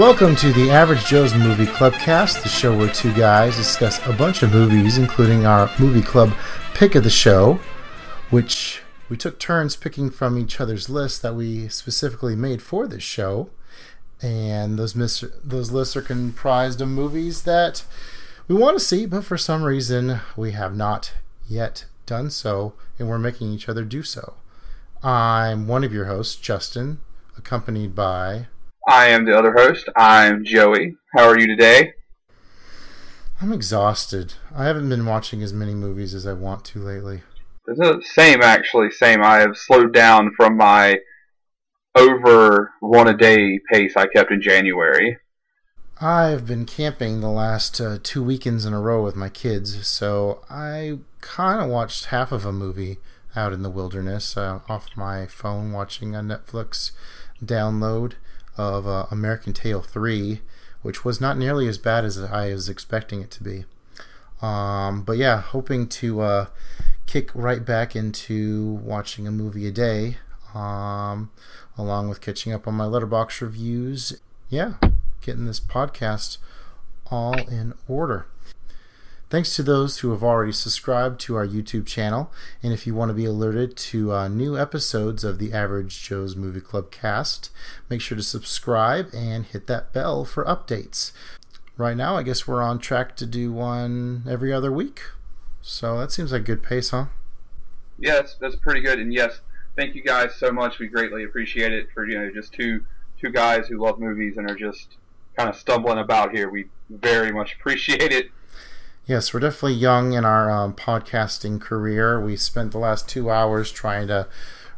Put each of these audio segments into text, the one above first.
Welcome to the Average Joe's Movie Clubcast, the show where two guys discuss a bunch of movies, including our movie club pick of the show, which we took turns picking from each other's lists that we specifically made for this show. And those mis- those lists are comprised of movies that we want to see, but for some reason we have not yet done so, and we're making each other do so. I'm one of your hosts, Justin, accompanied by I am the other host. I'm Joey. How are you today? I'm exhausted. I haven't been watching as many movies as I want to lately. It's The same, actually, same. I have slowed down from my over one a day pace I kept in January. I've been camping the last uh, two weekends in a row with my kids, so I kind of watched half of a movie out in the wilderness uh, off my phone, watching a Netflix download of uh, American Tail 3, which was not nearly as bad as I was expecting it to be. Um, but yeah, hoping to uh, kick right back into watching a movie a day, um, along with catching up on my Letterboxd reviews. Yeah, getting this podcast all in order. Thanks to those who have already subscribed to our YouTube channel. And if you want to be alerted to uh, new episodes of the Average Joe's Movie Club cast, make sure to subscribe and hit that bell for updates. Right now, I guess we're on track to do one every other week. So that seems like good pace, huh? Yes, that's pretty good. And yes, thank you guys so much. We greatly appreciate it for you know just two two guys who love movies and are just kind of stumbling about here. We very much appreciate it. Yes, we're definitely young in our um, podcasting career. We spent the last two hours trying to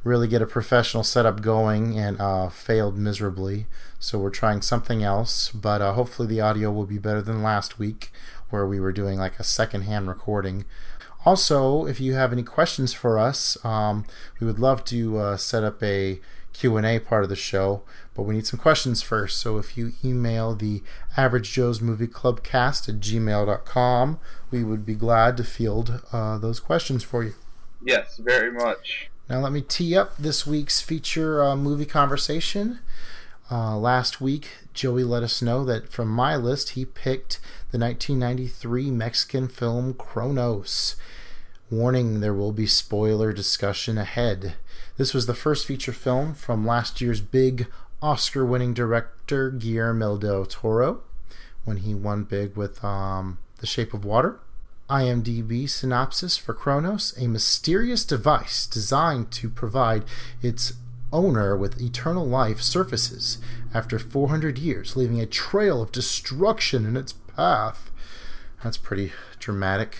really get a professional setup going and uh, failed miserably. So we're trying something else, but uh, hopefully the audio will be better than last week where we were doing like a secondhand recording. Also, if you have any questions for us, um, we would love to uh, set up a Q&A part of the show, but we need some questions first. So if you email the Average Joe's Movie Club cast at gmail.com, we would be glad to field uh, those questions for you. Yes, very much. Now let me tee up this week's feature uh, movie conversation. Uh, last week, Joey let us know that from my list, he picked the 1993 Mexican film Cronos. Warning, there will be spoiler discussion ahead. This was the first feature film from last year's big Oscar winning director Guillermo del Toro when he won big with um, The Shape of Water. IMDb synopsis for Cronos a mysterious device designed to provide its owner with eternal life surfaces after 400 years, leaving a trail of destruction in its path. That's pretty dramatic,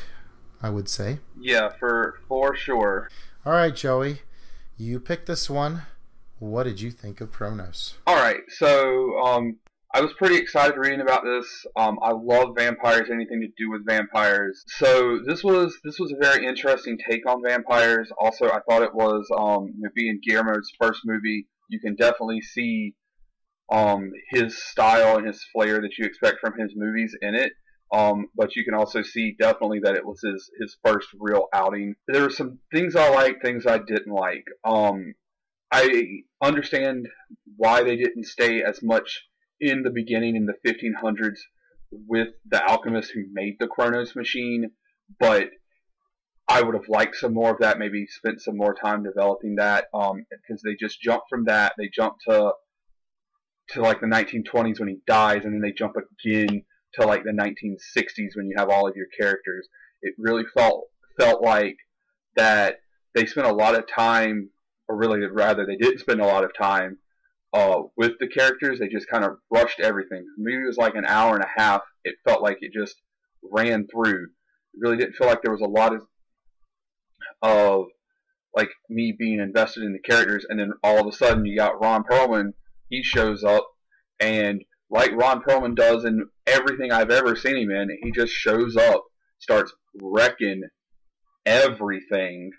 I would say. Yeah, for for sure. All right, Joey. You picked this one. What did you think of Cronos? All right, so um, I was pretty excited reading about this. Um, I love vampires, anything to do with vampires. So this was this was a very interesting take on vampires. Also, I thought it was um, being Guillermo's first movie. You can definitely see um, his style and his flair that you expect from his movies in it. Um, but you can also see definitely that it was his, his first real outing. There were some things I liked, things I didn't like. Um, I understand why they didn't stay as much in the beginning in the 1500s with the alchemist who made the Cronos machine, but I would have liked some more of that. Maybe spent some more time developing that um, because they just jump from that. They jump to to like the 1920s when he dies, and then they jump again to like the 1960s when you have all of your characters. It really felt felt like that they spent a lot of time, or really rather, they didn't spend a lot of time uh, with the characters. They just kind of rushed everything. The movie was like an hour and a half. It felt like it just ran through. It really didn't feel like there was a lot of of like me being invested in the characters, and then all of a sudden you got Ron Perlman. He shows up, and like Ron Perlman does in everything I've ever seen him in. He just shows up, starts wrecking everything,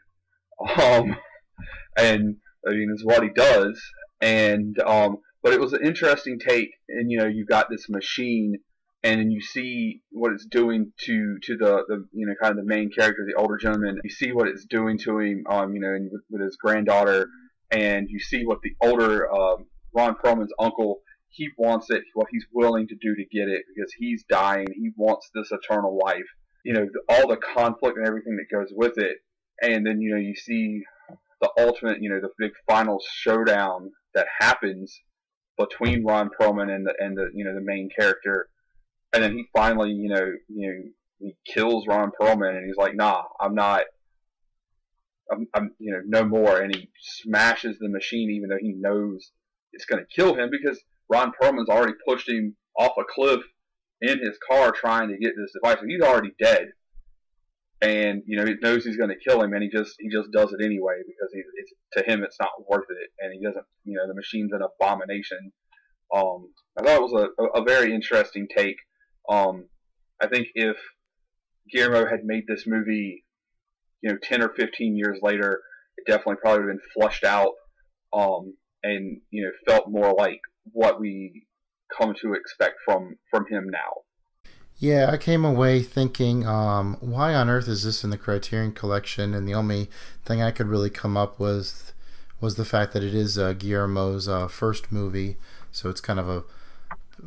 um, and I mean, is what he does. And um, but it was an interesting take, and you know, you've got this machine, and then you see what it's doing to to the, the you know kind of the main character, the older gentleman. You see what it's doing to him, um, you know, with, with his granddaughter, and you see what the older um, Ron Perlman's uncle he wants it, what he's willing to do to get it because he's dying. He wants this eternal life. You know, all the conflict and everything that goes with it. And then, you know, you see the ultimate, you know, the big final showdown that happens between Ron Perlman and the, and the, you know, the main character. And then he finally, you know, you know, he kills Ron Perlman and he's like, nah, I'm not, I'm, I'm, you know, no more. And he smashes the machine even though he knows it's going to kill him because Ron Perlman's already pushed him off a cliff in his car trying to get this device. So he's already dead, and you know he knows he's going to kill him, and he just he just does it anyway because he, it's to him it's not worth it, and he doesn't. You know the machine's an abomination. Um, I thought it was a, a very interesting take. Um, I think if Guillermo had made this movie, you know, ten or fifteen years later, it definitely probably would have been flushed out, um, and you know, felt more like what we come to expect from from him now. Yeah, I came away thinking, um, why on earth is this in the Criterion Collection? And the only thing I could really come up with was the fact that it is uh, Guillermo's uh, first movie, so it's kind of a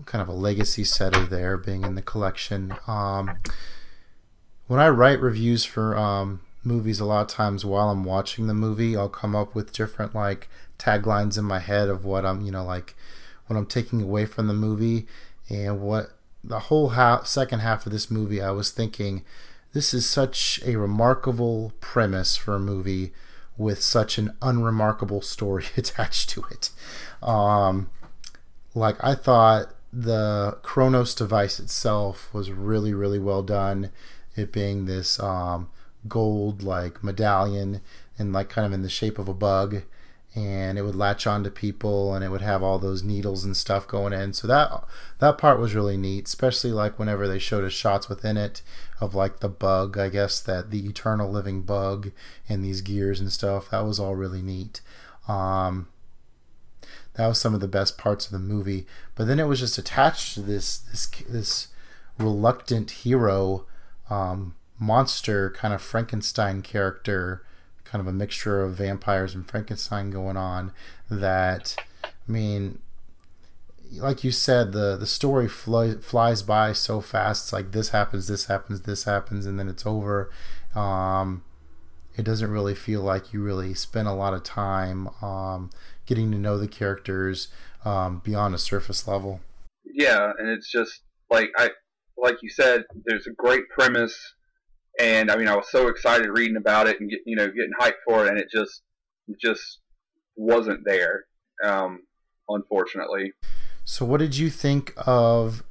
kind of a legacy setter there, being in the collection. Um, when I write reviews for um, movies, a lot of times while I'm watching the movie, I'll come up with different like taglines in my head of what I'm, you know, like what I'm taking away from the movie and what the whole half, second half of this movie I was thinking this is such a remarkable premise for a movie with such an unremarkable story attached to it. Um, like I thought the Cronos device itself was really really well done. It being this um, gold like medallion and like kind of in the shape of a bug and it would latch onto people and it would have all those needles and stuff going in. So that that part was really neat especially like whenever they showed us shots within it of like the bug i guess that the eternal living bug and these gears and stuff. That was all really neat. Um, that was some of the best parts of the movie. But then it was just attached to this this this reluctant hero um, monster kind of frankenstein character kind of a mixture of vampires and Frankenstein going on. That I mean, like you said, the the story fly, flies by so fast. It's like this happens, this happens, this happens, and then it's over. Um, it doesn't really feel like you really spend a lot of time um, getting to know the characters um, beyond a surface level. Yeah, and it's just like I, like you said, there's a great premise and I mean, I was so excited reading about it and get, you know getting hyped for it, and it just just wasn't there, um, unfortunately. So, what did you think of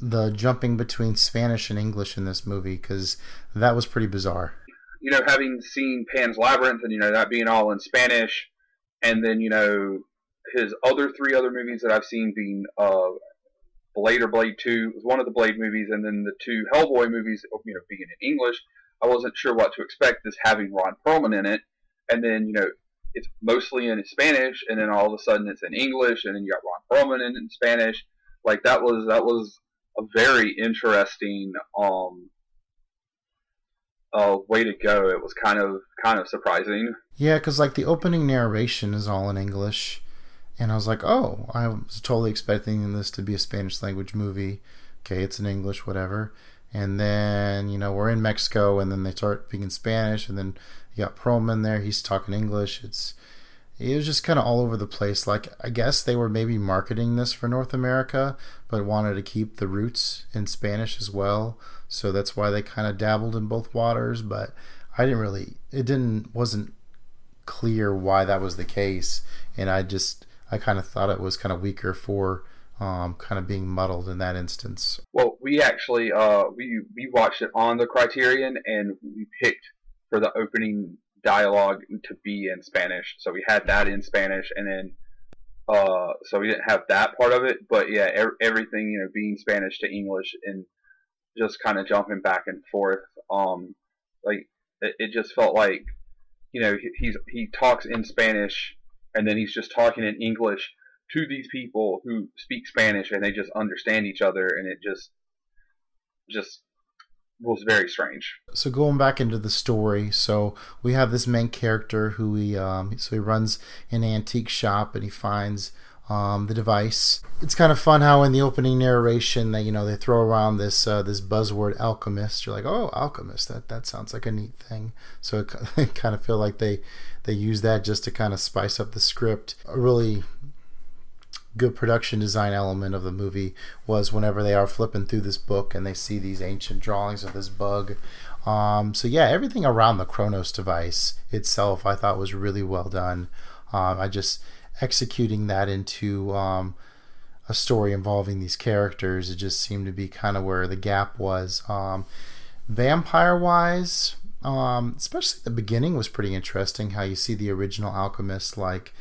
the jumping between Spanish and English in this movie? Because that was pretty bizarre. You know, having seen Pan's Labyrinth and you know that being all in Spanish, and then you know his other three other movies that I've seen being uh, Blade or Blade Two was one of the Blade movies, and then the two Hellboy movies, you know, being in English. I wasn't sure what to expect. This having Ron Perlman in it, and then you know it's mostly in Spanish, and then all of a sudden it's in English, and then you got Ron Perlman in, in Spanish. Like that was that was a very interesting um uh, way to go. It was kind of kind of surprising. Yeah, because like the opening narration is all in English, and I was like, oh, I was totally expecting this to be a Spanish language movie. Okay, it's in English, whatever. And then, you know, we're in Mexico and then they start speaking Spanish and then you got Perlman there, he's talking English. It's it was just kind of all over the place. Like I guess they were maybe marketing this for North America, but wanted to keep the roots in Spanish as well. So that's why they kind of dabbled in both waters, but I didn't really it didn't wasn't clear why that was the case and I just I kind of thought it was kind of weaker for um, kind of being muddled in that instance. Well, we actually uh, we we watched it on the Criterion, and we picked for the opening dialogue to be in Spanish. So we had that in Spanish, and then uh, so we didn't have that part of it. But yeah, er- everything you know being Spanish to English and just kind of jumping back and forth. Um, like it, it just felt like you know he, he's he talks in Spanish and then he's just talking in English to these people who speak Spanish and they just understand each other and it just just was very strange. So going back into the story, so we have this main character who he um, so he runs an antique shop and he finds um, the device. It's kind of fun how in the opening narration that you know they throw around this uh, this buzzword alchemist. You're like, oh, alchemist. That that sounds like a neat thing. So it, I kind of feel like they they use that just to kind of spice up the script. A really good production design element of the movie was whenever they are flipping through this book and they see these ancient drawings of this bug. Um, so yeah, everything around the Cronos device itself, I thought was really well done. Um, I just executing that into um, a story involving these characters, it just seemed to be kind of where the gap was. Um, vampire wise, um, especially the beginning was pretty interesting. How you see the original alchemist, like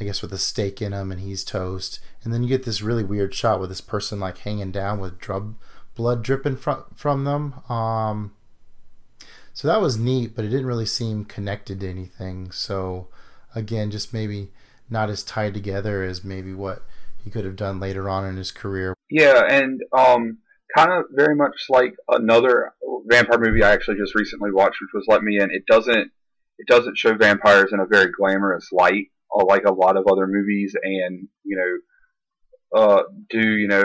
I guess with a stake in him, and he's toast, and then you get this really weird shot with this person like hanging down with drub blood dripping from from them. Um, so that was neat, but it didn't really seem connected to anything. So again, just maybe not as tied together as maybe what he could have done later on in his career. Yeah, and um, kind of very much like another vampire movie I actually just recently watched, which was Let Me In. It doesn't it doesn't show vampires in a very glamorous light, uh, like a lot of other movies, and you know, uh, do you know?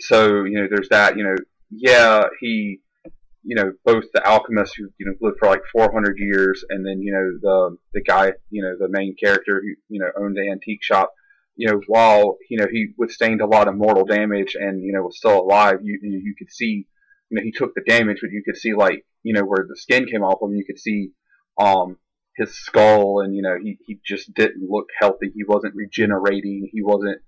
So you know, there's that. You know, yeah, he you know, both the alchemist who you know lived for like 400 years, and then you know the the guy, you know, the main character who you know owned the antique shop. You know, while you know he withstained a lot of mortal damage and you know was still alive, you you could see, you know, he took the damage, but you could see like you know where the skin came off him, you could see um his skull, and you know he he just didn't look healthy. He wasn't regenerating. He wasn't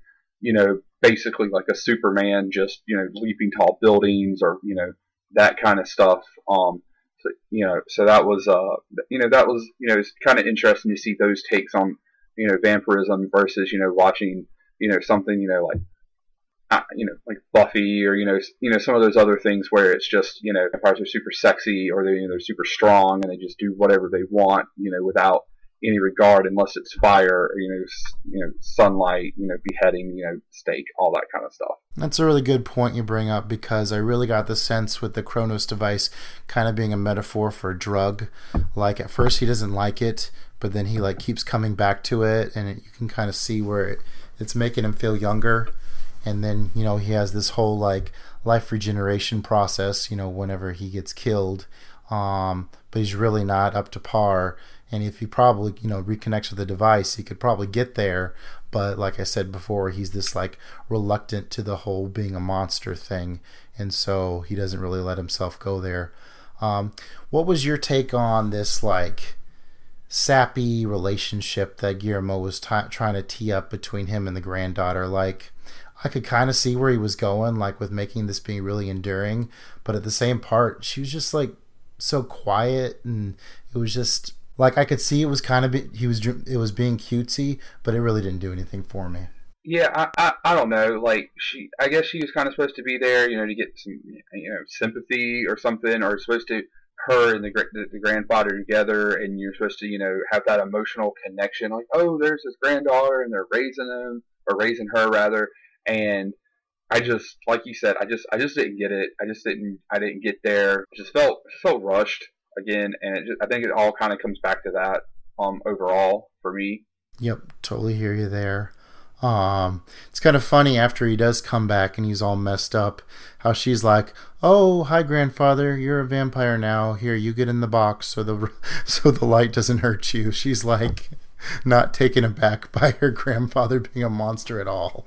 you know basically like a Superman, just you know leaping tall buildings or you know that kind of stuff. Um, so, you know, so that was, uh, you know, that was, you know, it's kind of interesting to see those takes on, you know, vampirism versus, you know, watching, you know, something, you know, like, uh, you know, like Buffy or you know, you know, some of those other things where it's just, you know, vampires are super sexy or they, they're super strong and they just do whatever they want, you know, without any regard unless it's fire, you know, you know, sunlight, you know, beheading, you know, stake, all that kind of stuff. That's a really good point you bring up because I really got the sense with the Cronos device kind of being a metaphor for drug. Like at first he doesn't like it, but then he like keeps coming back to it, and it, you can kind of see where it, it's making him feel younger. And then you know he has this whole like life regeneration process. You know, whenever he gets killed, um, but he's really not up to par and if he probably you know reconnects with the device he could probably get there but like i said before he's this like reluctant to the whole being a monster thing and so he doesn't really let himself go there um, what was your take on this like sappy relationship that guillermo was t- trying to tee up between him and the granddaughter like I could kind of see where he was going, like with making this being really enduring. But at the same part, she was just like so quiet, and it was just like I could see it was kind of be, he was it was being cutesy, but it really didn't do anything for me. Yeah, I, I, I don't know. Like she, I guess she was kind of supposed to be there, you know, to get some you know sympathy or something, or supposed to her and the, the the grandfather together, and you're supposed to you know have that emotional connection. Like, oh, there's this granddaughter, and they're raising him or raising her rather, and I just like you said, I just I just didn't get it. I just didn't I didn't get there. Just felt felt rushed again, and it just, I think it all kind of comes back to that um, overall for me. Yep, totally hear you there. Um, it's kind of funny after he does come back and he's all messed up. How she's like, "Oh, hi, grandfather. You're a vampire now. Here, you get in the box so the so the light doesn't hurt you." She's like, not taken aback by her grandfather being a monster at all.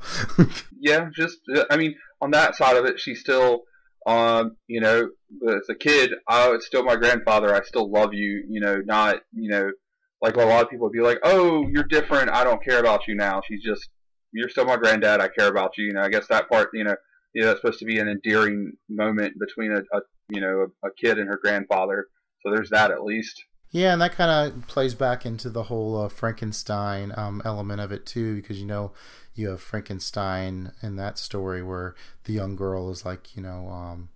yeah, just I mean, on that side of it, she's still um, you know, as a kid, I was still my grandfather. I still love you. You know, not you know, like a lot of people would be like, "Oh, you're different. I don't care about you now." She's just, you're still my granddad. I care about you. You know, I guess that part, you know, you know, that's supposed to be an endearing moment between a, a you know, a, a kid and her grandfather. So there's that at least. Yeah, and that kind of plays back into the whole uh, Frankenstein um, element of it too, because you know you have Frankenstein in that story where the young girl is like, you know, um,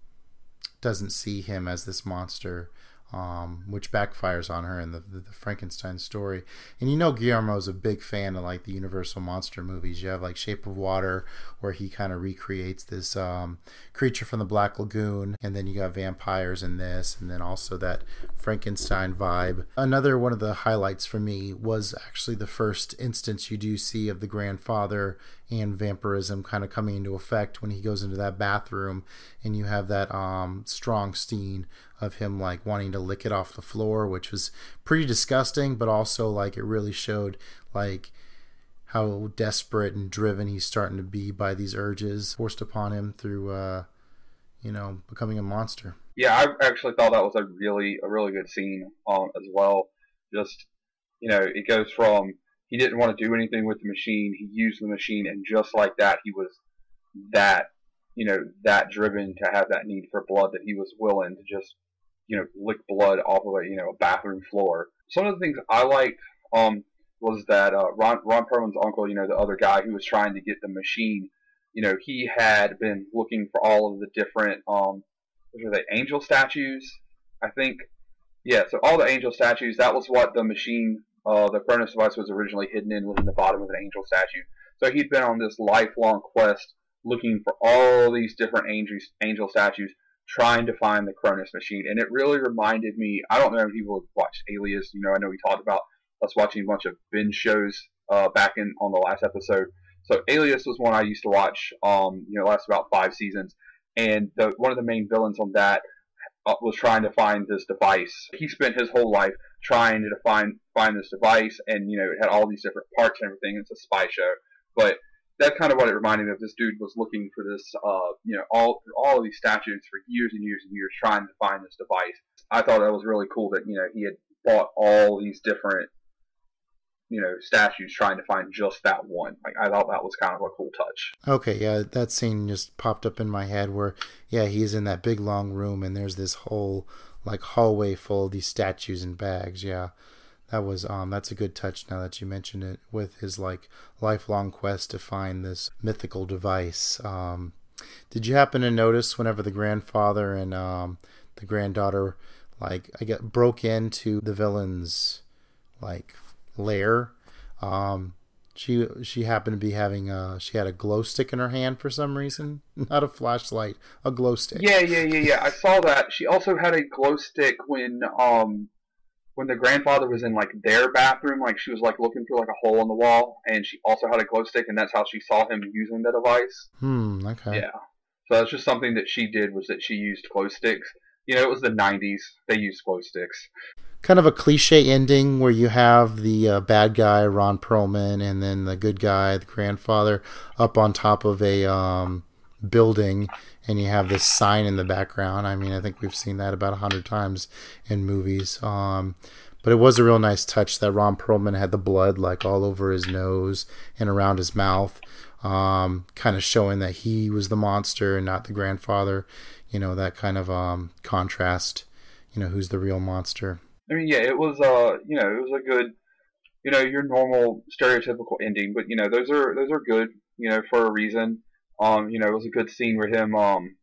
doesn't see him as this monster. Um, which backfires on her in the, the, the, Frankenstein story. And you know Guillermo's a big fan of like the Universal monster movies. You have like Shape of Water, where he kind of recreates this um, creature from the Black Lagoon, and then you got vampires in this, and then also that Frankenstein vibe. Another one of the highlights for me was actually the first instance you do see of the grandfather and vampirism kind of coming into effect when he goes into that bathroom, and you have that um, strong scene of him like wanting to lick it off the floor, which was pretty disgusting, but also like it really showed like how desperate and driven he's starting to be by these urges forced upon him through uh you know becoming a monster. Yeah, I actually thought that was a really a really good scene um as well. Just you know, it goes from he didn't want to do anything with the machine, he used the machine and just like that he was that you know, that driven to have that need for blood that he was willing to just you know, lick blood off of a, you know, a bathroom floor. Some of the things I liked, um, was that, uh, Ron, Ron Perlman's uncle, you know, the other guy who was trying to get the machine, you know, he had been looking for all of the different, um, what were they, angel statues, I think. Yeah, so all the angel statues, that was what the machine, uh, the Cronos device was originally hidden in, was in the bottom of an angel statue. So he'd been on this lifelong quest looking for all these different angel, angel statues trying to find the Cronos machine. And it really reminded me, I don't know if people have watched Alias, you know, I know we talked about us watching a bunch of binge shows uh, back in on the last episode. So Alias was one I used to watch, um, you know, last about five seasons. And the, one of the main villains on that uh, was trying to find this device. He spent his whole life trying to find find this device, and you know, it had all these different parts and everything. It's a spy show, but that's kind of what it reminded me of. This dude was looking for this, uh, you know, all all of these statues for years and years and years, trying to find this device. I thought that was really cool that you know he had bought all these different, you know, statues trying to find just that one. Like I thought that was kind of a cool touch. Okay, yeah, that scene just popped up in my head where, yeah, he's in that big long room and there's this whole like hallway full of these statues and bags. Yeah, that was um that's a good touch now that you mentioned it with his like lifelong quest to find this mythical device. Um did you happen to notice whenever the grandfather and um the granddaughter like i get broke into the villain's like lair um she she happened to be having a she had a glow stick in her hand for some reason not a flashlight a glow stick. Yeah yeah yeah yeah. I saw that. She also had a glow stick when um when the grandfather was in like their bathroom, like she was like looking through like a hole in the wall, and she also had a glow stick, and that's how she saw him using the device. Hmm. Okay. Yeah. So that's just something that she did was that she used glow sticks. You know, it was the '90s; they used glow sticks. Kind of a cliche ending where you have the uh, bad guy Ron Perlman, and then the good guy, the grandfather, up on top of a um, building and you have this sign in the background. I mean, I think we've seen that about a hundred times in movies. Um, but it was a real nice touch that Ron Perlman had the blood like all over his nose and around his mouth, um, kind of showing that he was the monster and not the grandfather. You know that kind of um, contrast. You know who's the real monster. I mean, yeah, it was uh, you know, it was a good, you know, your normal stereotypical ending, but you know, those are those are good, you know, for a reason. Um, you know, it was a good scene where him, um,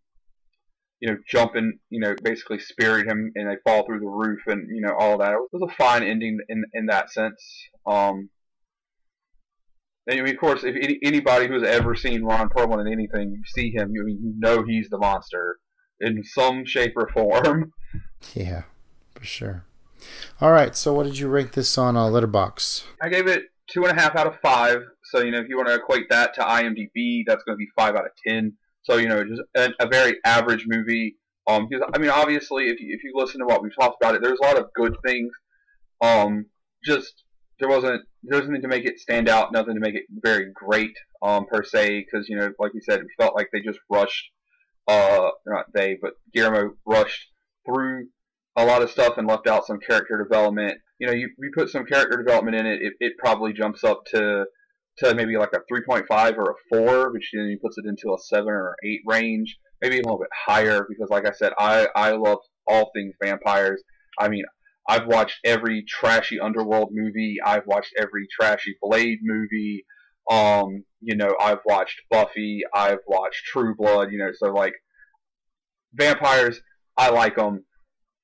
you know, jumping, you know, basically spearing him and they fall through the roof and, you know, all that. It was a fine ending in, in that sense. Um, I mean, of course, if any, anybody who's ever seen Ron Perlman in anything, you see him, you, you know he's the monster in some shape or form. Yeah, for sure. All right, so what did you rate this on a uh, Letterboxd? I gave it two and a half out of five. So you know, if you want to equate that to IMDb, that's going to be five out of ten. So you know, just a, a very average movie. Um, because I mean, obviously, if you if you listen to what we've talked about it, there's a lot of good things. Um, just there wasn't there was nothing to make it stand out, nothing to make it very great. Um, per se, because you know, like you said, it felt like they just rushed. Uh, not they, but Guillermo rushed through a lot of stuff and left out some character development. You know, you, you put some character development in it, it, it probably jumps up to to maybe like a 3.5 or a 4, which then he puts it into a 7 or 8 range, maybe a little bit higher because, like I said, I, I love all things vampires. I mean, I've watched every trashy Underworld movie, I've watched every trashy Blade movie. Um, you know, I've watched Buffy, I've watched True Blood, you know, so like vampires, I like them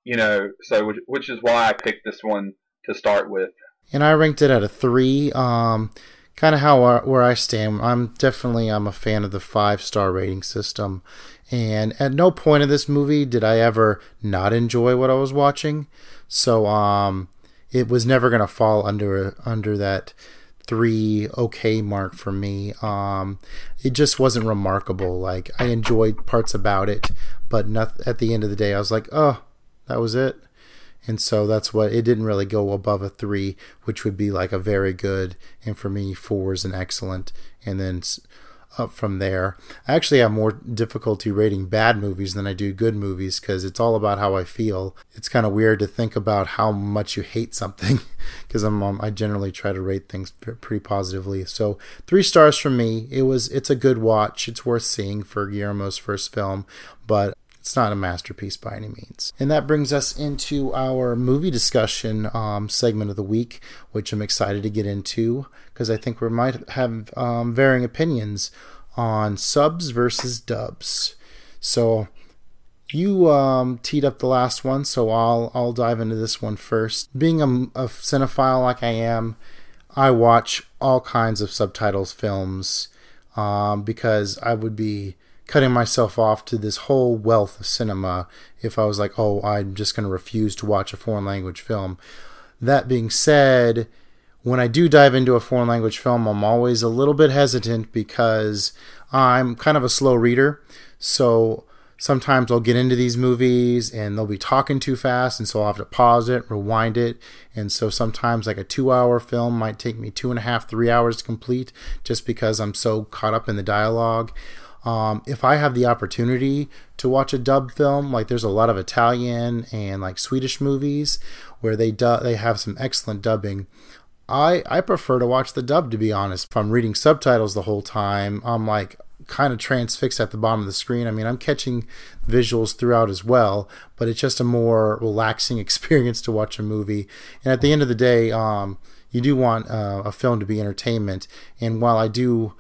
you know, so which, which is why I picked this one to start with. And I ranked it at a three. Um, kind of how where I stand. I'm definitely I'm a fan of the five star rating system, and at no point in this movie did I ever not enjoy what I was watching. So um, it was never gonna fall under under that three okay mark for me. Um, it just wasn't remarkable. Like I enjoyed parts about it, but not at the end of the day, I was like, oh, that was it. And so that's what it didn't really go above a three, which would be like a very good. And for me, four is an excellent. And then up from there. I actually have more difficulty rating bad movies than I do good movies because it's all about how I feel. It's kind of weird to think about how much you hate something because I'm um, I generally try to rate things pretty positively. So three stars from me. It was it's a good watch. It's worth seeing for Guillermo's first film, but it's not a masterpiece by any means. And that brings us into our movie discussion um, segment of the week, which I'm excited to get into because I think we might have um, varying opinions on subs versus dubs. So you um, teed up the last one, so I'll I'll dive into this one first. Being a, a cinephile like I am, I watch all kinds of subtitles films um, because I would be cutting myself off to this whole wealth of cinema if I was like, oh, I'm just going to refuse to watch a foreign language film. That being said, when I do dive into a foreign language film, I'm always a little bit hesitant because I'm kind of a slow reader. So sometimes I'll get into these movies and they'll be talking too fast, and so I'll have to pause it, rewind it. And so sometimes, like a two hour film might take me two and a half, three hours to complete just because I'm so caught up in the dialogue. Um, if I have the opportunity to watch a dub film, like there's a lot of Italian and like Swedish movies where they du- they have some excellent dubbing. I I prefer to watch the dub to be honest. If I'm reading subtitles the whole time, I'm like kind of transfixed at the bottom of the screen. I mean, I'm catching visuals throughout as well, but it's just a more relaxing experience to watch a movie. And at the end of the day, um, you do want uh, a film to be entertainment. And while I do,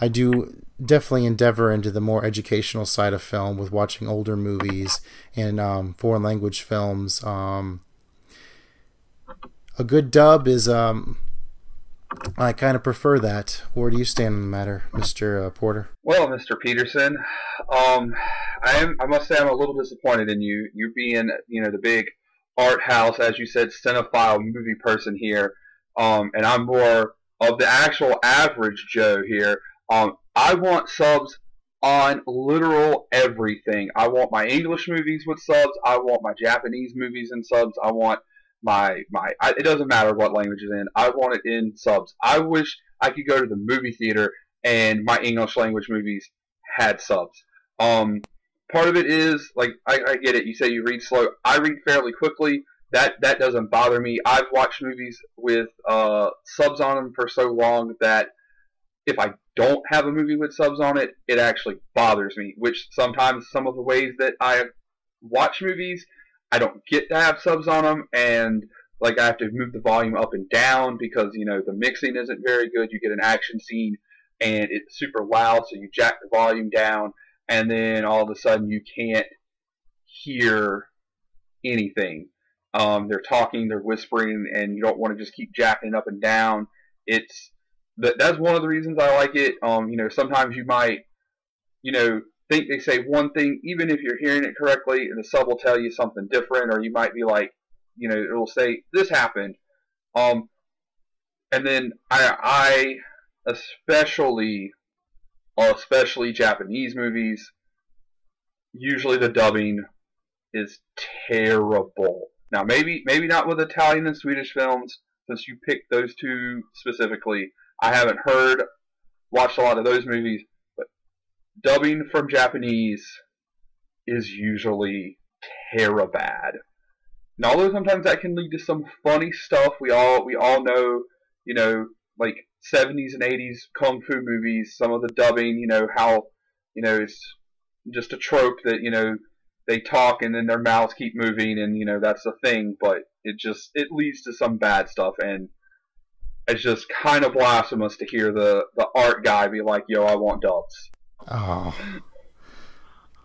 I do definitely endeavor into the more educational side of film with watching older movies and um, foreign language films. Um, a good dub is, um, I kind of prefer that. Where do you stand on the matter, Mister uh, Porter? Well, Mister Peterson, um, I am. I must say, I'm a little disappointed in you. You being, you know, the big art house, as you said, cinephile movie person here, um, and I'm more of the actual average Joe here. Um, I want subs on literal everything. I want my English movies with subs. I want my Japanese movies in subs. I want my my. I, it doesn't matter what language is in. I want it in subs. I wish I could go to the movie theater and my English language movies had subs. Um, part of it is like I, I get it. You say you read slow. I read fairly quickly. That that doesn't bother me. I've watched movies with uh, subs on them for so long that if I don't have a movie with subs on it, it actually bothers me. Which sometimes some of the ways that I watch movies, I don't get to have subs on them, and like I have to move the volume up and down because you know the mixing isn't very good. You get an action scene and it's super loud, so you jack the volume down, and then all of a sudden you can't hear anything. Um, they're talking, they're whispering, and you don't want to just keep jacking up and down. It's that that's one of the reasons I like it. Um, you know, sometimes you might, you know, think they say one thing, even if you're hearing it correctly, and the sub will tell you something different, or you might be like, you know, it'll say this happened. Um, and then I, I especially, especially Japanese movies, usually the dubbing is terrible. Now, maybe maybe not with Italian and Swedish films, since you picked those two specifically. I haven't heard, watched a lot of those movies, but dubbing from Japanese is usually terrible bad. And although sometimes that can lead to some funny stuff, we all we all know, you know, like 70s and 80s kung fu movies, some of the dubbing, you know, how, you know, it's just a trope that, you know, they talk and then their mouths keep moving and, you know, that's the thing, but it just, it leads to some bad stuff and it's just kind of blasphemous to hear the, the art guy be like, yo, I want dubs. Oh.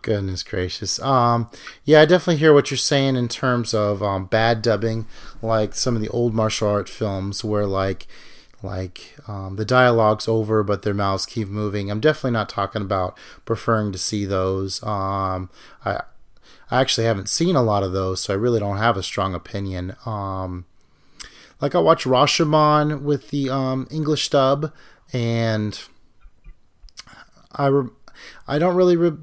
Goodness gracious. Um, yeah, I definitely hear what you're saying in terms of um, bad dubbing, like some of the old martial art films where like like um, the dialogue's over but their mouths keep moving. I'm definitely not talking about preferring to see those. Um, I I actually haven't seen a lot of those, so I really don't have a strong opinion. Um, like I watch Rashomon with the um, English dub, and I re- I don't really re-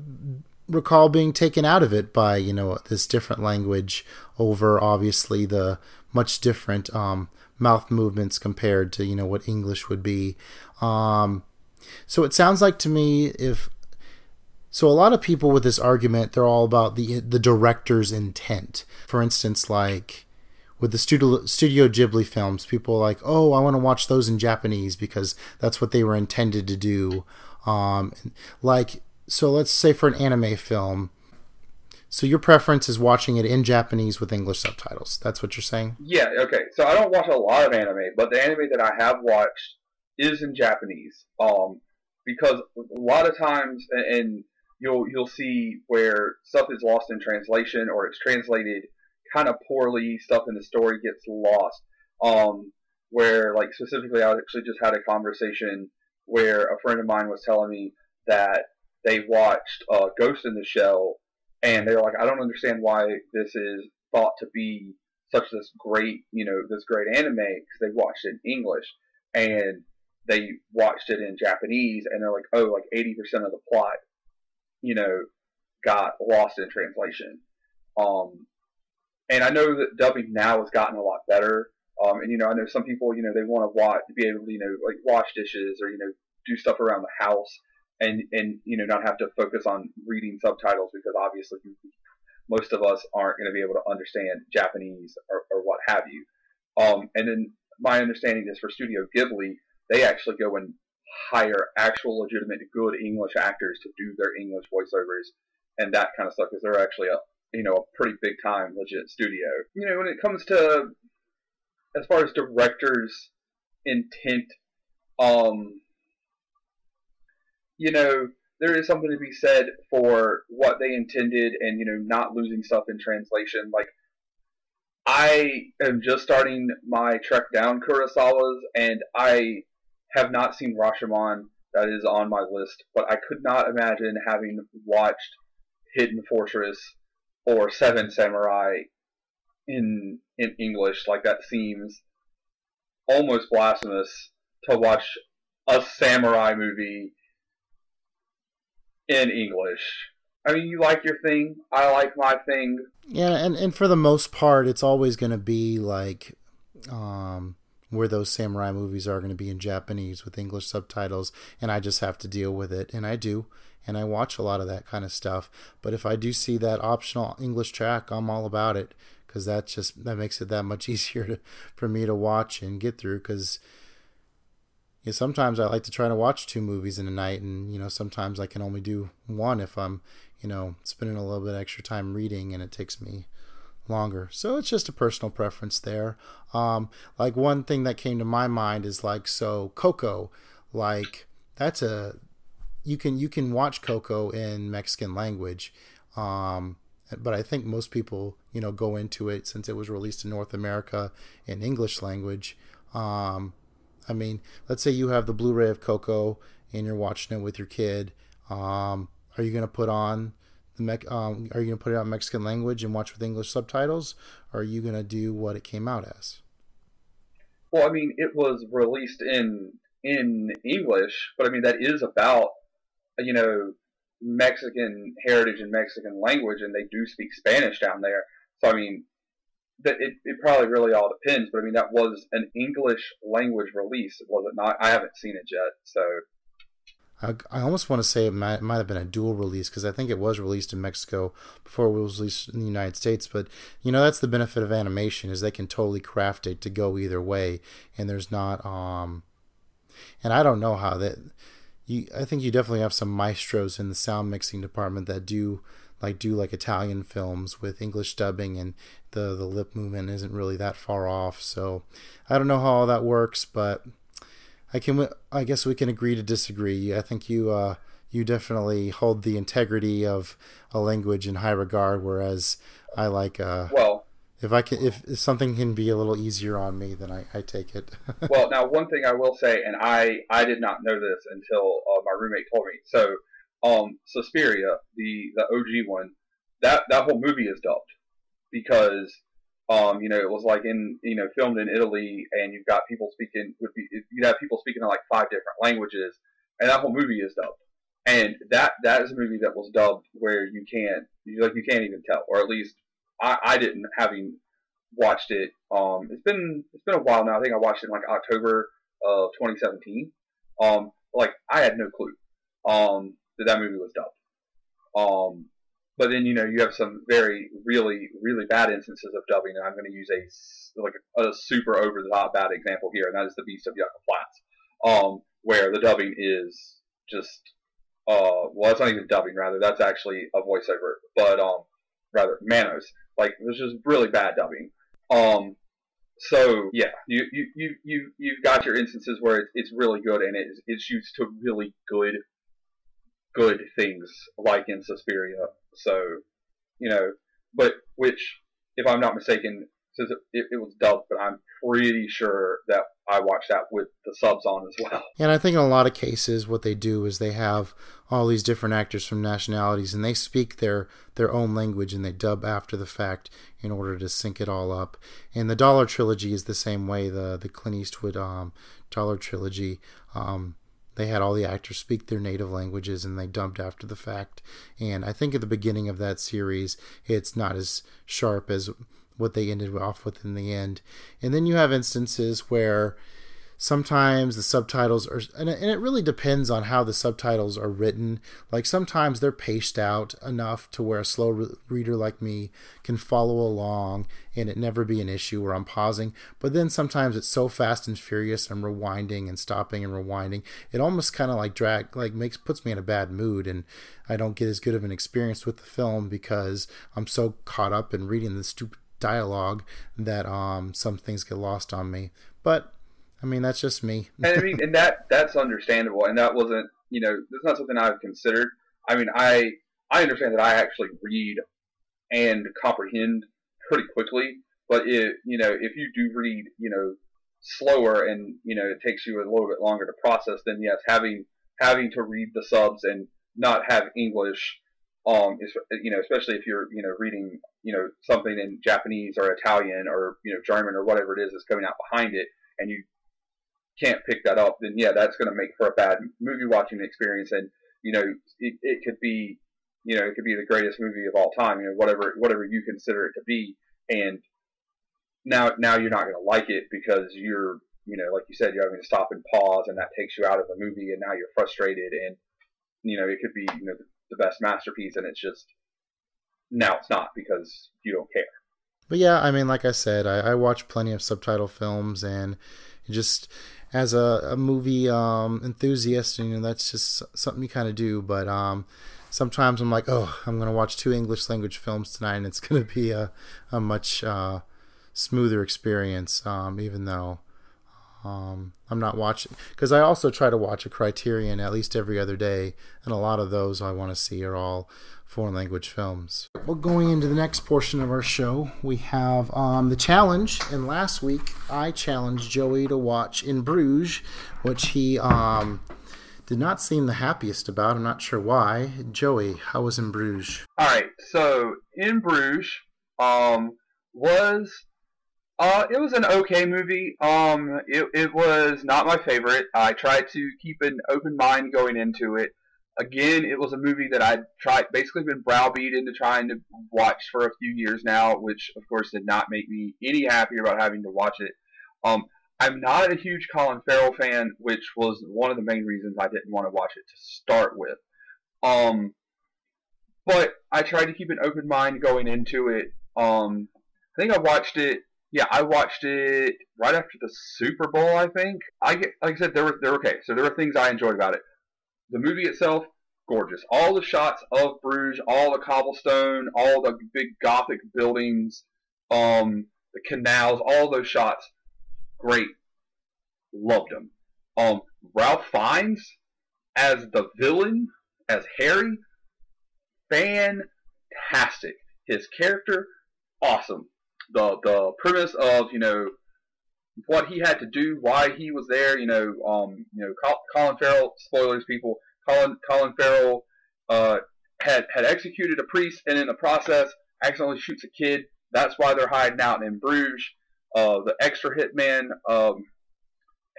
recall being taken out of it by you know this different language over obviously the much different um, mouth movements compared to you know what English would be. Um, so it sounds like to me if so a lot of people with this argument they're all about the the director's intent. For instance, like with the studio Studio Ghibli films, people like, "Oh, I want to watch those in Japanese because that's what they were intended to do." Um, like so let's say for an anime film so your preference is watching it in japanese with english subtitles. That's what you're saying? Yeah okay. So i don't watch a lot of anime but the anime that i have watched is in japanese um because a lot of times and you'll you'll see where stuff is lost in translation or it's translated kind of poorly stuff in the story gets lost um where like specifically i actually just had a conversation where a friend of mine was telling me that they watched uh, Ghost in the Shell, and they were like, I don't understand why this is thought to be such this great, you know, this great anime because they watched it in English and they watched it in Japanese, and they're like, oh, like eighty percent of the plot, you know, got lost in translation. Um, and I know that dubbing now has gotten a lot better. Um, and you know, I know some people, you know, they want to watch, be able to, you know, like wash dishes or you know, do stuff around the house and and you know not have to focus on reading subtitles because obviously most of us aren't going to be able to understand Japanese or, or what have you. Um, and then my understanding is for Studio Ghibli, they actually go and hire actual legitimate good English actors to do their English voiceovers and that kind of stuff because they're actually a you know a pretty big time legit studio. You know when it comes to as far as directors' intent, um, you know, there is something to be said for what they intended and, you know, not losing stuff in translation. Like, I am just starting my trek down Kurosawa's, and I have not seen Rashomon. That is on my list, but I could not imagine having watched Hidden Fortress or Seven Samurai in in English. Like that seems almost blasphemous to watch a samurai movie in English. I mean, you like your thing. I like my thing. Yeah, and, and for the most part, it's always going to be like um, where those samurai movies are going to be in Japanese with English subtitles, and I just have to deal with it, and I do, and I watch a lot of that kind of stuff. But if I do see that optional English track, I'm all about it because that just that makes it that much easier to, for me to watch and get through because you know, sometimes I like to try to watch two movies in a night, and you know, sometimes I can only do one if I'm, you know, spending a little bit extra time reading, and it takes me longer. So it's just a personal preference there. Um, like one thing that came to my mind is like so Coco, like that's a you can you can watch Coco in Mexican language. Um, but I think most people, you know, go into it since it was released in North America in English language. Um, I mean, let's say you have the Blu-ray of Coco and you're watching it with your kid. Um, are you going to put on the Me- um, Are you going to put it on Mexican language and watch with English subtitles, or are you going to do what it came out as? Well, I mean, it was released in in English, but I mean that is about you know Mexican heritage and Mexican language, and they do speak Spanish down there. So I mean, that it, it probably really all depends, but I mean that was an English language release, was it not? I haven't seen it yet, so. I, I almost want to say it might, it might have been a dual release because I think it was released in Mexico before it was released in the United States. But you know that's the benefit of animation is they can totally craft it to go either way, and there's not um, and I don't know how that. You, I think you definitely have some maestros in the sound mixing department that do like do like Italian films with English dubbing and the the lip movement isn't really that far off. So I don't know how all that works, but I can I guess we can agree to disagree. I think you uh, you definitely hold the integrity of a language in high regard, whereas I like uh, well. If I can, if, if something can be a little easier on me, then I, I take it. well, now one thing I will say, and I I did not know this until uh, my roommate told me. So, um, Suspiria, the the OG one, that that whole movie is dubbed because um, you know, it was like in, you know, filmed in Italy, and you've got people speaking, would be, you'd have people speaking in like five different languages, and that whole movie is dubbed. And that that is a movie that was dubbed where you can't, you, like, you can't even tell, or at least I, I didn't, having watched it. Um, it's been it's been a while now. I think I watched it in like October of 2017. Um, like I had no clue um, that that movie was dubbed. Um, but then you know you have some very really really bad instances of dubbing, and I'm going to use a like a, a super over the top bad example here, and that is the Beast of Yucca Flats, um, where the dubbing is just uh, well, it's not even dubbing, rather that's actually a voiceover, but um, rather Manos, like there's just really bad dubbing. Um, so yeah, you you you you you've got your instances where it's, it's really good and it's it's used to really good good things like in Suspiria. So, you know, but which, if I'm not mistaken, it, it, was dubbed, but I'm pretty sure that I watched that with the subs on as well. And I think in a lot of cases, what they do is they have all these different actors from nationalities, and they speak their their own language, and they dub after the fact in order to sync it all up. And the Dollar trilogy is the same way. The the Clint Eastwood um, Dollar trilogy. Um, they had all the actors speak their native languages and they dubbed after the fact. And I think at the beginning of that series, it's not as sharp as what they ended off with in the end. And then you have instances where sometimes the subtitles are and it really depends on how the subtitles are written. Like sometimes they're paced out enough to where a slow re- reader like me can follow along and it never be an issue where i'm pausing. But then sometimes it's so fast and furious i'm rewinding and stopping and rewinding it almost kind of like drag like makes puts me in a bad mood and i don't get as good of an experience with the film because i'm so caught up in reading the stupid dialogue that um some things get lost on me. But I mean, that's just me. and I mean, and that that's understandable, and that wasn't, you know, that's not something I've considered. I mean, I I understand that I actually read and comprehend pretty quickly, but it, you know, if you do read, you know, slower and you know it takes you a little bit longer to process, then yes, having having to read the subs and not have English, um, is, you know, especially if you're, you know, reading, you know, something in Japanese or Italian or you know German or whatever it is that's coming out behind it, and you can't pick that up, then yeah, that's going to make for a bad movie watching experience. And you know, it, it could be, you know, it could be the greatest movie of all time. You know, whatever whatever you consider it to be, and now now you're not going to like it because you're, you know, like you said, you're having to stop and pause, and that takes you out of the movie, and now you're frustrated, and you know, it could be you know the, the best masterpiece, and it's just now it's not because you don't care. But yeah, I mean, like I said, I, I watch plenty of subtitle films, and just as a, a movie um, enthusiast, you know, that's just something you kind of do. But um, sometimes I'm like, oh, I'm going to watch two English language films tonight, and it's going to be a, a much uh, smoother experience, um, even though um, I'm not watching. Because I also try to watch a Criterion at least every other day, and a lot of those I want to see are all foreign language films. Well, going into the next portion of our show, we have um, the challenge. And last week, I challenged Joey to watch In Bruges, which he um, did not seem the happiest about. I'm not sure why. Joey, how was In Bruges? All right, so In Bruges um, was. Uh, it was an okay movie. Um, it, it was not my favorite. I tried to keep an open mind going into it again, it was a movie that I'd tried, basically been browbeat into trying to watch for a few years now, which of course did not make me any happier about having to watch it. Um, I'm not a huge Colin Farrell fan, which was one of the main reasons I didn't want to watch it to start with. Um, but I tried to keep an open mind going into it. Um, I think I watched it. Yeah, I watched it right after the Super Bowl. I think I like I said, there were there okay. So there were things I enjoyed about it the movie itself, gorgeous. All the shots of Bruges, all the cobblestone, all the big Gothic buildings, um, the canals, all those shots, great. Loved them. Um, Ralph Fiennes as the villain as Harry, fantastic. His character, awesome. The the premise of you know what he had to do, why he was there. You know, um, you know, Colin Farrell. Spoilers, people. Colin Colin Farrell uh, had had executed a priest, and in the process, accidentally shoots a kid. That's why they're hiding out in Bruges. Uh, the extra hitman um,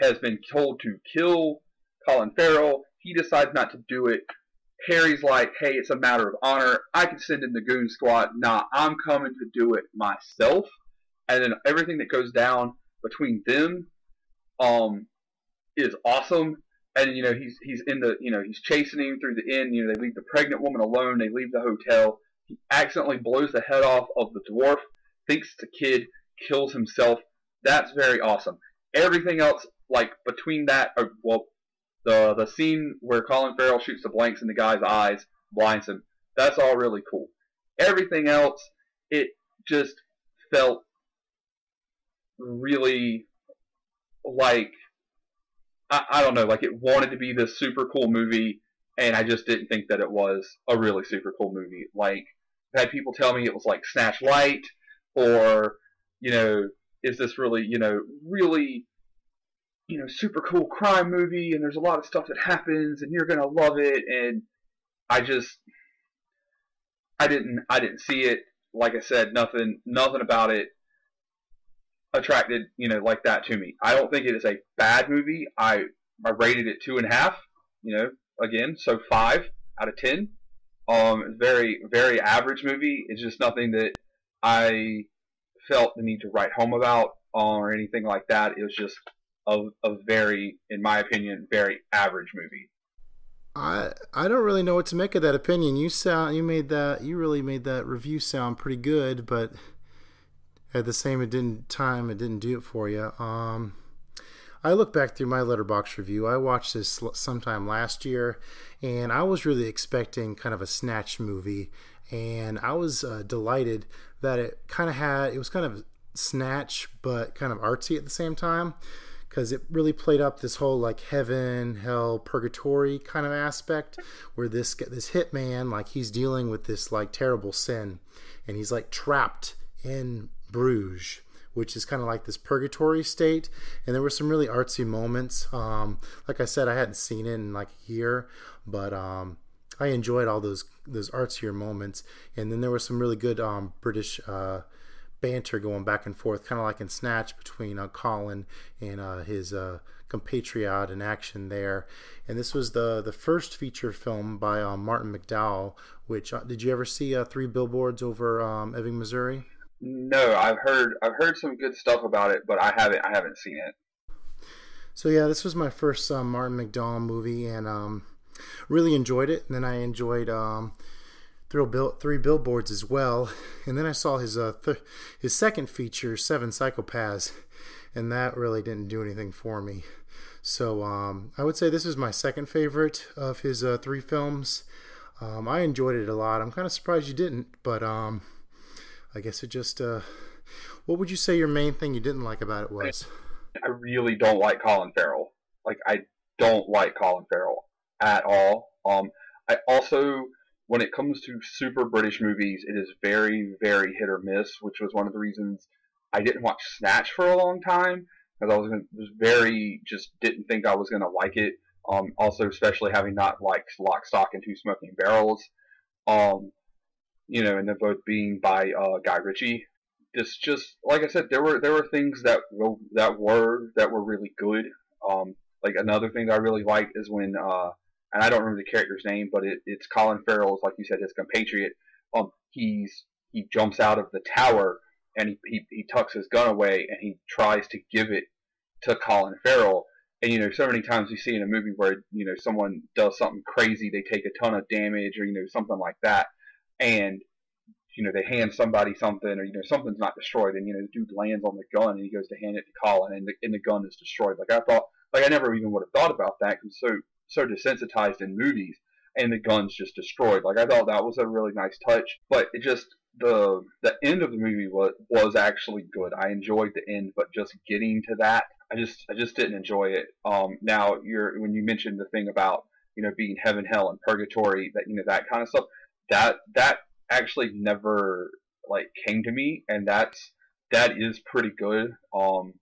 has been told to kill Colin Farrell. He decides not to do it. Harry's like, hey, it's a matter of honor. I can send in the goon squad. Nah, I'm coming to do it myself. And then everything that goes down between them um, is awesome. And you know he's he's in the you know he's chasing him through the inn. You know they leave the pregnant woman alone. They leave the hotel. He accidentally blows the head off of the dwarf. Thinks it's a kid. Kills himself. That's very awesome. Everything else like between that, or, well, the the scene where Colin Farrell shoots the blanks in the guy's eyes, blinds him. That's all really cool. Everything else, it just felt really like I, I don't know, like it wanted to be this super cool movie, and I just didn't think that it was a really super cool movie. Like I've had people tell me it was like Snatch Light, or you know, is this really you know really you know super cool crime movie, and there's a lot of stuff that happens, and you're gonna love it, and I just I didn't I didn't see it. Like I said, nothing nothing about it attracted, you know, like that to me. I don't think it is a bad movie. I I rated it two and a half. You know, again, so five out of ten. Um, very very average movie. It's just nothing that I felt the need to write home about or anything like that. It was just a, a very, in my opinion, very average movie. I I don't really know what to make of that opinion. You sound you made that you really made that review sound pretty good, but at the same it didn't time it didn't do it for you. Um, I look back through my Letterboxd review. I watched this sometime last year, and I was really expecting kind of a snatch movie, and I was uh, delighted that it kind of had it was kind of snatch but kind of artsy at the same time because it really played up this whole like heaven, hell, purgatory kind of aspect where this this hitman like he's dealing with this like terrible sin and he's like trapped in Bruges, which is kind of like this purgatory state. And there were some really artsy moments. Um, like I said, I hadn't seen it in like a year, but um, I enjoyed all those those artsier moments. And then there was some really good um, British uh, banter going back and forth, kind of like in Snatch between uh, Colin and uh, his uh, compatriot in action there. And this was the the first feature film by uh, Martin McDonagh. Which uh, did you ever see uh, Three Billboards over um, Ebbing, Missouri? No, I've heard I've heard some good stuff about it, but I haven't I haven't seen it. So yeah, this was my first uh, Martin McDonagh movie, and um, really enjoyed it. And then I enjoyed um, Bill, Three Billboards as well. And then I saw his uh, th- his second feature, Seven Psychopaths, and that really didn't do anything for me. So um, I would say this is my second favorite of his uh, three films. Um, I enjoyed it a lot. I'm kind of surprised you didn't, but um, I guess it just. Uh, what would you say your main thing you didn't like about it was? I really don't like Colin Farrell. Like I don't like Colin Farrell at all. Um, I also, when it comes to super British movies, it is very, very hit or miss, which was one of the reasons I didn't watch Snatch for a long time because I was, gonna, was very just didn't think I was gonna like it. Um, also, especially having not liked Lock, Stock, and Two Smoking Barrels. Um, you know, and they're both being by uh, Guy Ritchie. It's just like I said, there were there were things that that were that were really good. Um, like another thing that I really liked is when, uh, and I don't remember the character's name, but it, it's Colin Farrell's, like you said, his compatriot. Um, he's he jumps out of the tower and he, he, he tucks his gun away and he tries to give it to Colin Farrell. And you know, so many times you see in a movie where you know someone does something crazy, they take a ton of damage, or you know something like that and you know they hand somebody something or you know something's not destroyed and you know the dude lands on the gun and he goes to hand it to Colin and the, and the gun is destroyed. Like I thought like I never even would have thought about that because so so desensitized in movies and the gun's just destroyed. Like I thought that was a really nice touch but it just the the end of the movie was was actually good. I enjoyed the end but just getting to that I just I just didn't enjoy it. Um now you're when you mentioned the thing about you know, being heaven, hell, and purgatory, that you know that kind of stuff. That that actually never like came to me, and that's that is pretty good. Um,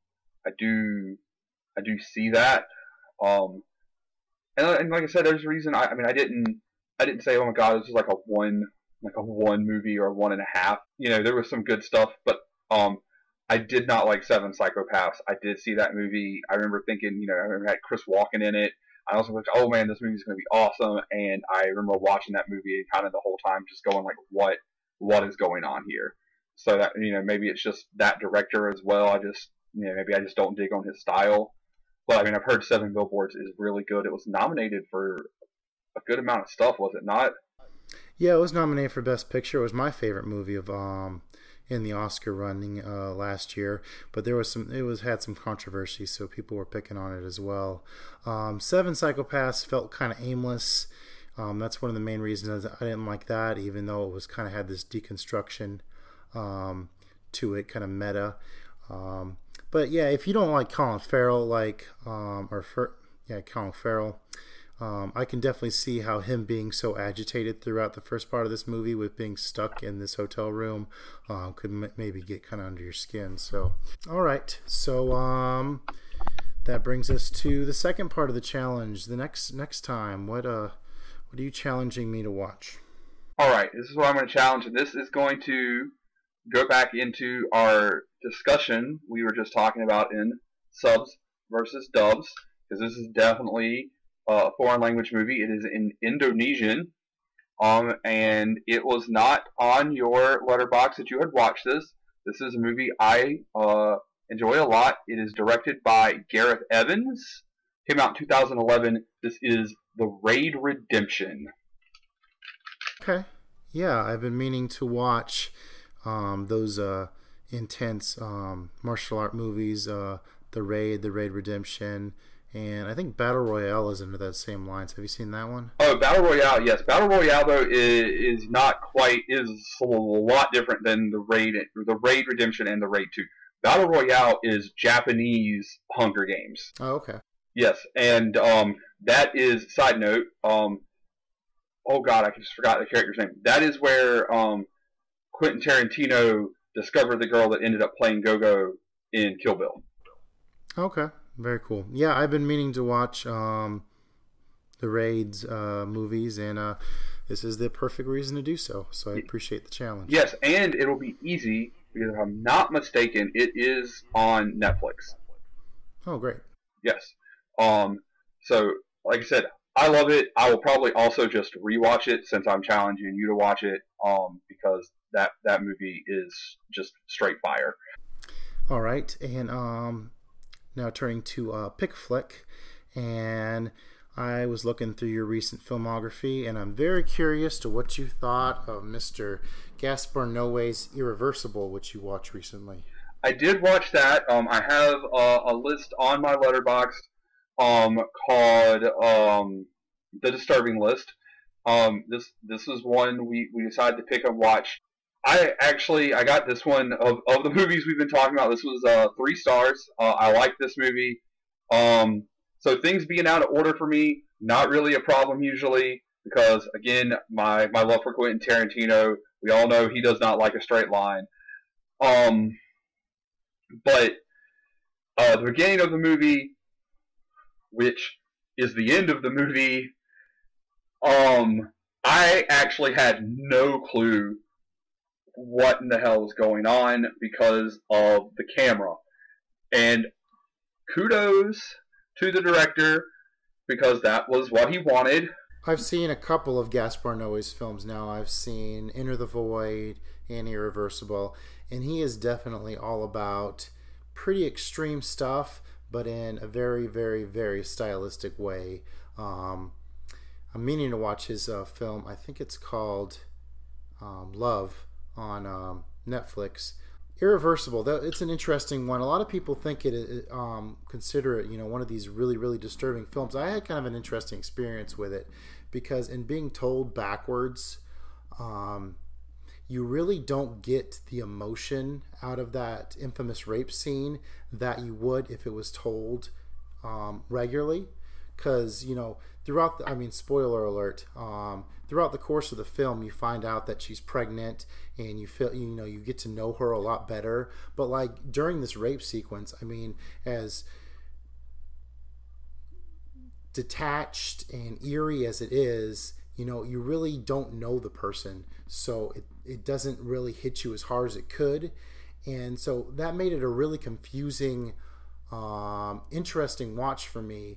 I do I do see that. Um, and, and like I said, there's a reason. I, I mean, I didn't I didn't say, oh my god, this is like a one like a one movie or one and a half. You know, there was some good stuff, but um, I did not like Seven Psychopaths. I did see that movie. I remember thinking, you know, I remember had Chris Walken in it. I also thought, oh man, this movie's going to be awesome. And I remember watching that movie kind of the whole time just going like, what, what is going on here? So that you know, maybe it's just that director as well. I just, you know, maybe I just don't dig on his style. But I mean, I've heard Seven Billboards is really good. It was nominated for a good amount of stuff, was it not? Yeah, it was nominated for Best Picture. It was my favorite movie of um in the Oscar running uh, last year, but there was some. It was had some controversy, so people were picking on it as well. Um, Seven Psychopaths felt kind of aimless. Um, that's one of the main reasons I didn't like that, even though it was kind of had this deconstruction um, to it, kind of meta. Um, but yeah, if you don't like Colin Farrell, like um, or yeah, Colin Farrell, um, I can definitely see how him being so agitated throughout the first part of this movie with being stuck in this hotel room uh, could m- maybe get kind of under your skin. So, all right. So, um, that brings us to the second part of the challenge. The next next time, what uh, what are you challenging me to watch? All right, this is what I'm going to challenge, and this is going to go back into our discussion we were just talking about in subs versus dubs, because this is definitely uh, foreign language movie. It is in Indonesian, um, and it was not on your Letterboxd that you had watched this. This is a movie I uh, enjoy a lot. It is directed by Gareth Evans. Came out in 2011. This is The Raid Redemption. Okay. Yeah, I've been meaning to watch um, those uh, intense um, martial art movies, uh, The Raid, The Raid Redemption, and I think Battle Royale is into that same lines. Have you seen that one? Oh, Battle Royale, yes. Battle Royale though is, is not quite is a lot different than the Raid, the Raid Redemption and the Raid Two. Battle Royale is Japanese Hunger Games. Oh, okay. Yes, and um, that is side note. Um, oh God, I just forgot the character's name. That is where um, Quentin Tarantino discovered the girl that ended up playing Gogo in Kill Bill. Okay. Very cool. Yeah, I've been meaning to watch um, the Raids uh, movies, and uh, this is the perfect reason to do so. So I appreciate the challenge. Yes, and it'll be easy because if I'm not mistaken, it is on Netflix. Oh, great. Yes. Um. So, like I said, I love it. I will probably also just rewatch it since I'm challenging you to watch it. Um, because that that movie is just straight fire. All right, and um, now turning to uh, Pick Flick, and I was looking through your recent filmography, and I'm very curious to what you thought of Mr. Gaspar Noé's Irreversible, which you watched recently. I did watch that. Um, I have a, a, list on my Letterboxd um, called um, the Disturbing List. Um, this this was one we, we decided to pick and watch I actually I got this one of, of the movies we've been talking about. This was uh, three stars. Uh, I like this movie. Um, so things being out of order for me, not really a problem usually because again, my my love for Quentin Tarantino. We all know he does not like a straight line. Um, but uh, the beginning of the movie, which is the end of the movie, um, I actually had no clue what in the hell is going on because of the camera. And kudos to the director because that was what he wanted. I've seen a couple of Gaspar Noé's films now. I've seen Enter the Void and Irreversible, and he is definitely all about pretty extreme stuff, but in a very, very, very stylistic way. Um, I'm meaning to watch his uh, film. I think it's called um, Love on um, Netflix. Irreversible. That it's an interesting one. A lot of people think it, um, consider it, you know, one of these really, really disturbing films. I had kind of an interesting experience with it because in being told backwards, um, you really don't get the emotion out of that infamous rape scene that you would if it was told um, regularly. Because you know throughout the, i mean spoiler alert um, throughout the course of the film you find out that she's pregnant and you feel you know you get to know her a lot better. But like during this rape sequence i mean as detached and eerie as it is you know you really don't know the person. So it, it doesn't really hit you as hard as it could. And so that made it a really confusing um, interesting watch for me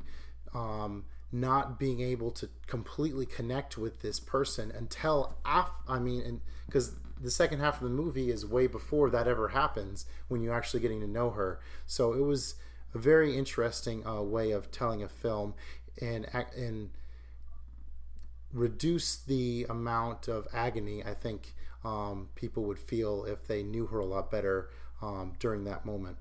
um, not being able to completely connect with this person until af- I mean, and because the second half of the movie is way before that ever happens when you're actually getting to know her. So it was a very interesting uh, way of telling a film and and reduce the amount of agony I think um, people would feel if they knew her a lot better um, during that moment.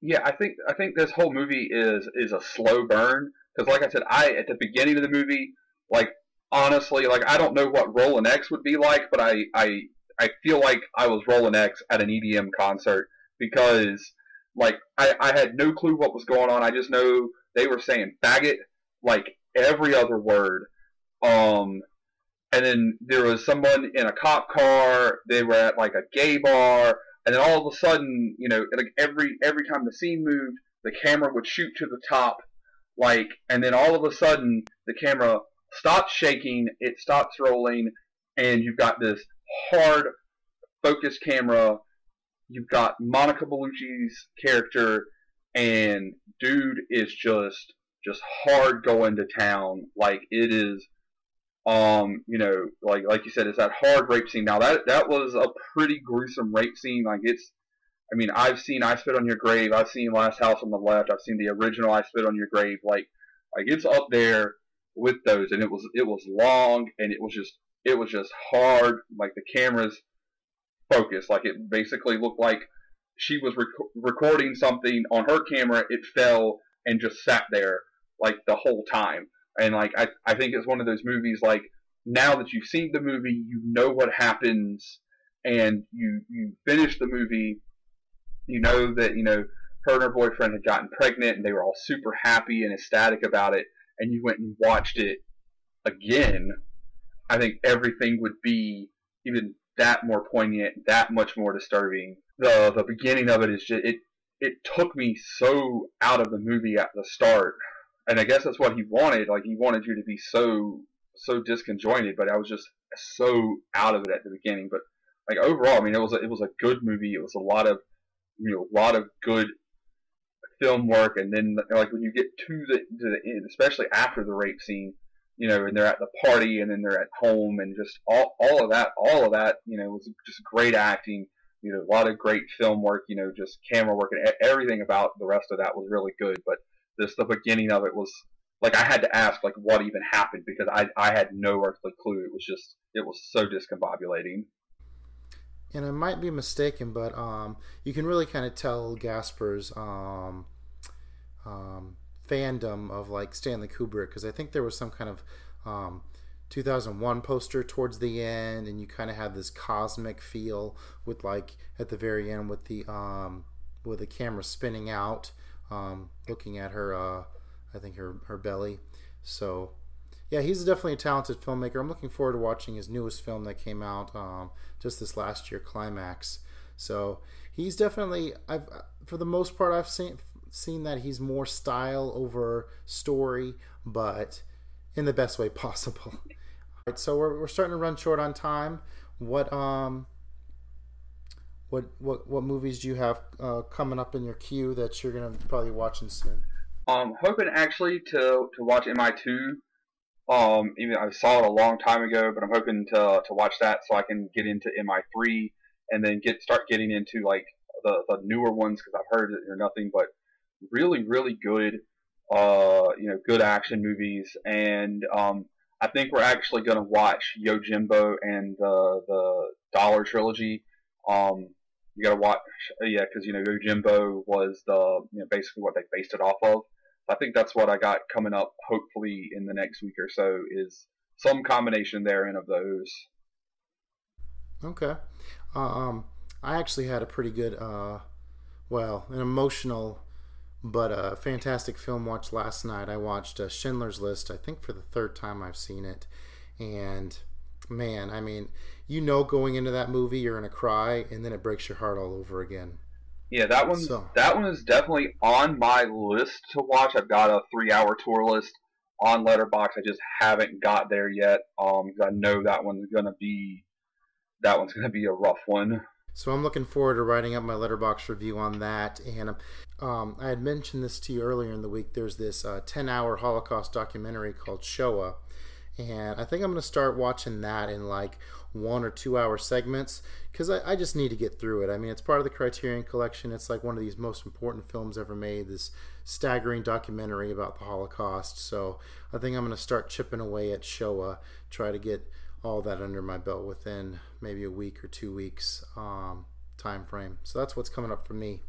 Yeah, I think I think this whole movie is is a slow burn because, like I said, I at the beginning of the movie, like honestly, like I don't know what Rolling X would be like, but I I I feel like I was Rolling X at an EDM concert because like I, I had no clue what was going on. I just know they were saying faggot like every other word. Um, and then there was someone in a cop car. They were at like a gay bar, and then all of a sudden, you know, like every every time the scene moved, the camera would shoot to the top like, and then all of a sudden the camera stops shaking, it stops rolling, and you've got this hard focus camera. You've got Monica Bellucci's character, and dude is just just hard going to town. Like it is, um, you know, like like you said, it's that hard rape scene. Now that that was a pretty gruesome rape scene. Like it's I mean, I've seen I Spit on Your Grave. I've seen Last House on the Left. I've seen the original I Spit on Your Grave. Like, like it's up there with those, and it was it was long, and it was just it was just hard. Like the cameras focus, like it basically looked like she was rec- recording something on her camera. It fell and just sat there like the whole time. And like I I think it's one of those movies like now that you've seen the movie, you know what happens, and you you finish the movie you know that you know her and her boyfriend had gotten pregnant, and they were all super happy and ecstatic about it. And you went and watched it again. I think everything would be even that more poignant, that much more disturbing. The the beginning of it is just it it took me so out of the movie at the start. And I guess that's what he wanted. Like he wanted you to be so so disconjointed, but I was just so out of it at the beginning. But like overall, I mean, it was a, it was a good movie. It was a lot of you know a lot of good film work, and then like when you get to the to the end, especially after the rape scene, you know, and they're at the party, and then they're at home, and just all all of that, all of that, you know, was just great acting. You know, a lot of great film work. You know, just camera work and everything about the rest of that was really good. But just the beginning of it was like I had to ask like what even happened because I I had no earthly clue. It was just it was so discombobulating and I might be mistaken, but um, you can really kind of tell Gaspar's um, um, fandom of like Stanley Kubrick because I think there was some kind of um, 2001 poster towards the end, and you kind of have this cosmic feel with like at the very end with the um, with the camera spinning out, um, looking at her, uh, I think her her belly. So yeah, he's definitely a talented filmmaker. I'm looking forward to watching his newest film that came out um, just this last year, Climax. So he's definitely I've for the most part I've seen seen that he's more style over story, but in the best way possible. All right, so we're, we're starting to run short on time. What um what what what movies do you have uh, coming up in your queue that you're gonna probably watching soon? I'm hoping actually to to watch MI two um, even I saw it a long time ago, but I'm hoping to to watch that so I can get into MI3 and then get start getting into like the, the newer ones because I've heard that they're nothing but really really good, uh, you know, good action movies. And um, I think we're actually going to watch Yojimbo and the the Dollar trilogy. Um, you got to watch, yeah, because you know Yojimbo was the you know basically what they based it off of. I think that's what I got coming up. Hopefully, in the next week or so, is some combination therein of those. Okay, uh, um, I actually had a pretty good, uh, well, an emotional But a fantastic film watch last night. I watched uh, Schindler's List, I think for the third time I've seen it. And man, I mean, you know going into that movie you're to cry and then it breaks your heart all over again. Yeah, that one so. that one is definitely on my list to watch. I've got a 3-hour tour list on Letterboxd. I just haven't got there yet um I know that one's going to be that one's to be a rough one. So I'm looking forward to writing up my Letterboxd review on that. And um, I had mentioned this to you earlier in the week. There's this uh, 10 hour Holocaust documentary called Shoah. And I think I'm going to start watching that in like one or two hour segments because I, I, just need to get through it. I mean, it's part of the Criterion Collection. It's like one of these most important films ever made, this staggering documentary about the Holocaust. So I think I'm going to start chipping away at Shoah, try to get all that under my belt within maybe a week or two weeks um, time frame. So that's what's coming up for me.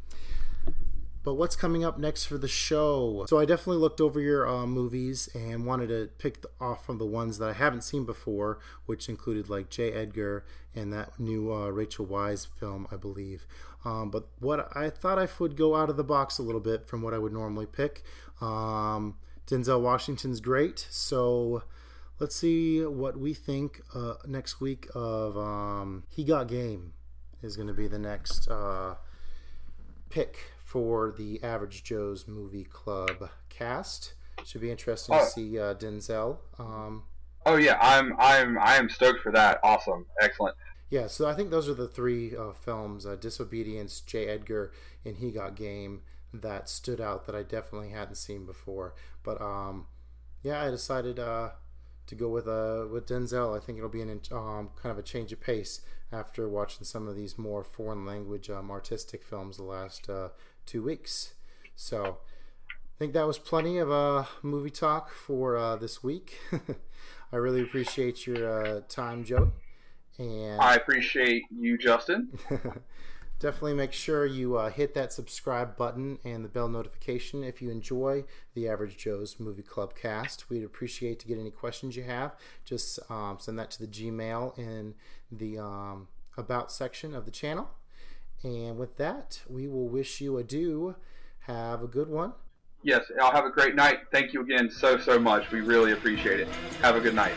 But what's coming up next for the show? So I definitely looked over your uh, movies and wanted to pick off from the ones that I haven't seen before, which included like J. Edgar and that new uh, Rachel Weisz film, I believe. Um, but what I thought I would go out of the box a little bit from what I would normally pick. Um, Denzel Washington's great, so let's see what we think uh, next week of um, He Got Game is going to be the next uh, pick for the Average Joe's Movie Club cast. Should be interesting oh. to see uh, Denzel. Um, oh yeah, I'm I'm I am stoked for that. Awesome, excellent. Yeah, so I think those are the three uh, films: uh, Disobedience, J. Edgar, and He Got Game that stood out that I definitely hadn't seen before. But um, yeah, I decided uh, to go with uh, with Denzel. I think it'll be an um, kind of a change of pace after watching some of these more foreign language um, artistic films the last uh, two weeks. So I think that was plenty of uh, movie talk for uh, this week. I really appreciate your uh, time, Joey. And I appreciate you, Justin. definitely make sure you uh, hit that subscribe button and the bell notification if you enjoy the Average Joe's Movie Club cast. We'd appreciate to get any questions you have. Just um, send that to the Gmail in the um, About section of the channel. And with that, we will wish you adieu. Have a good one. Yes, I'll have a great night. Thank you again so, so much. We really appreciate it. Have a good night.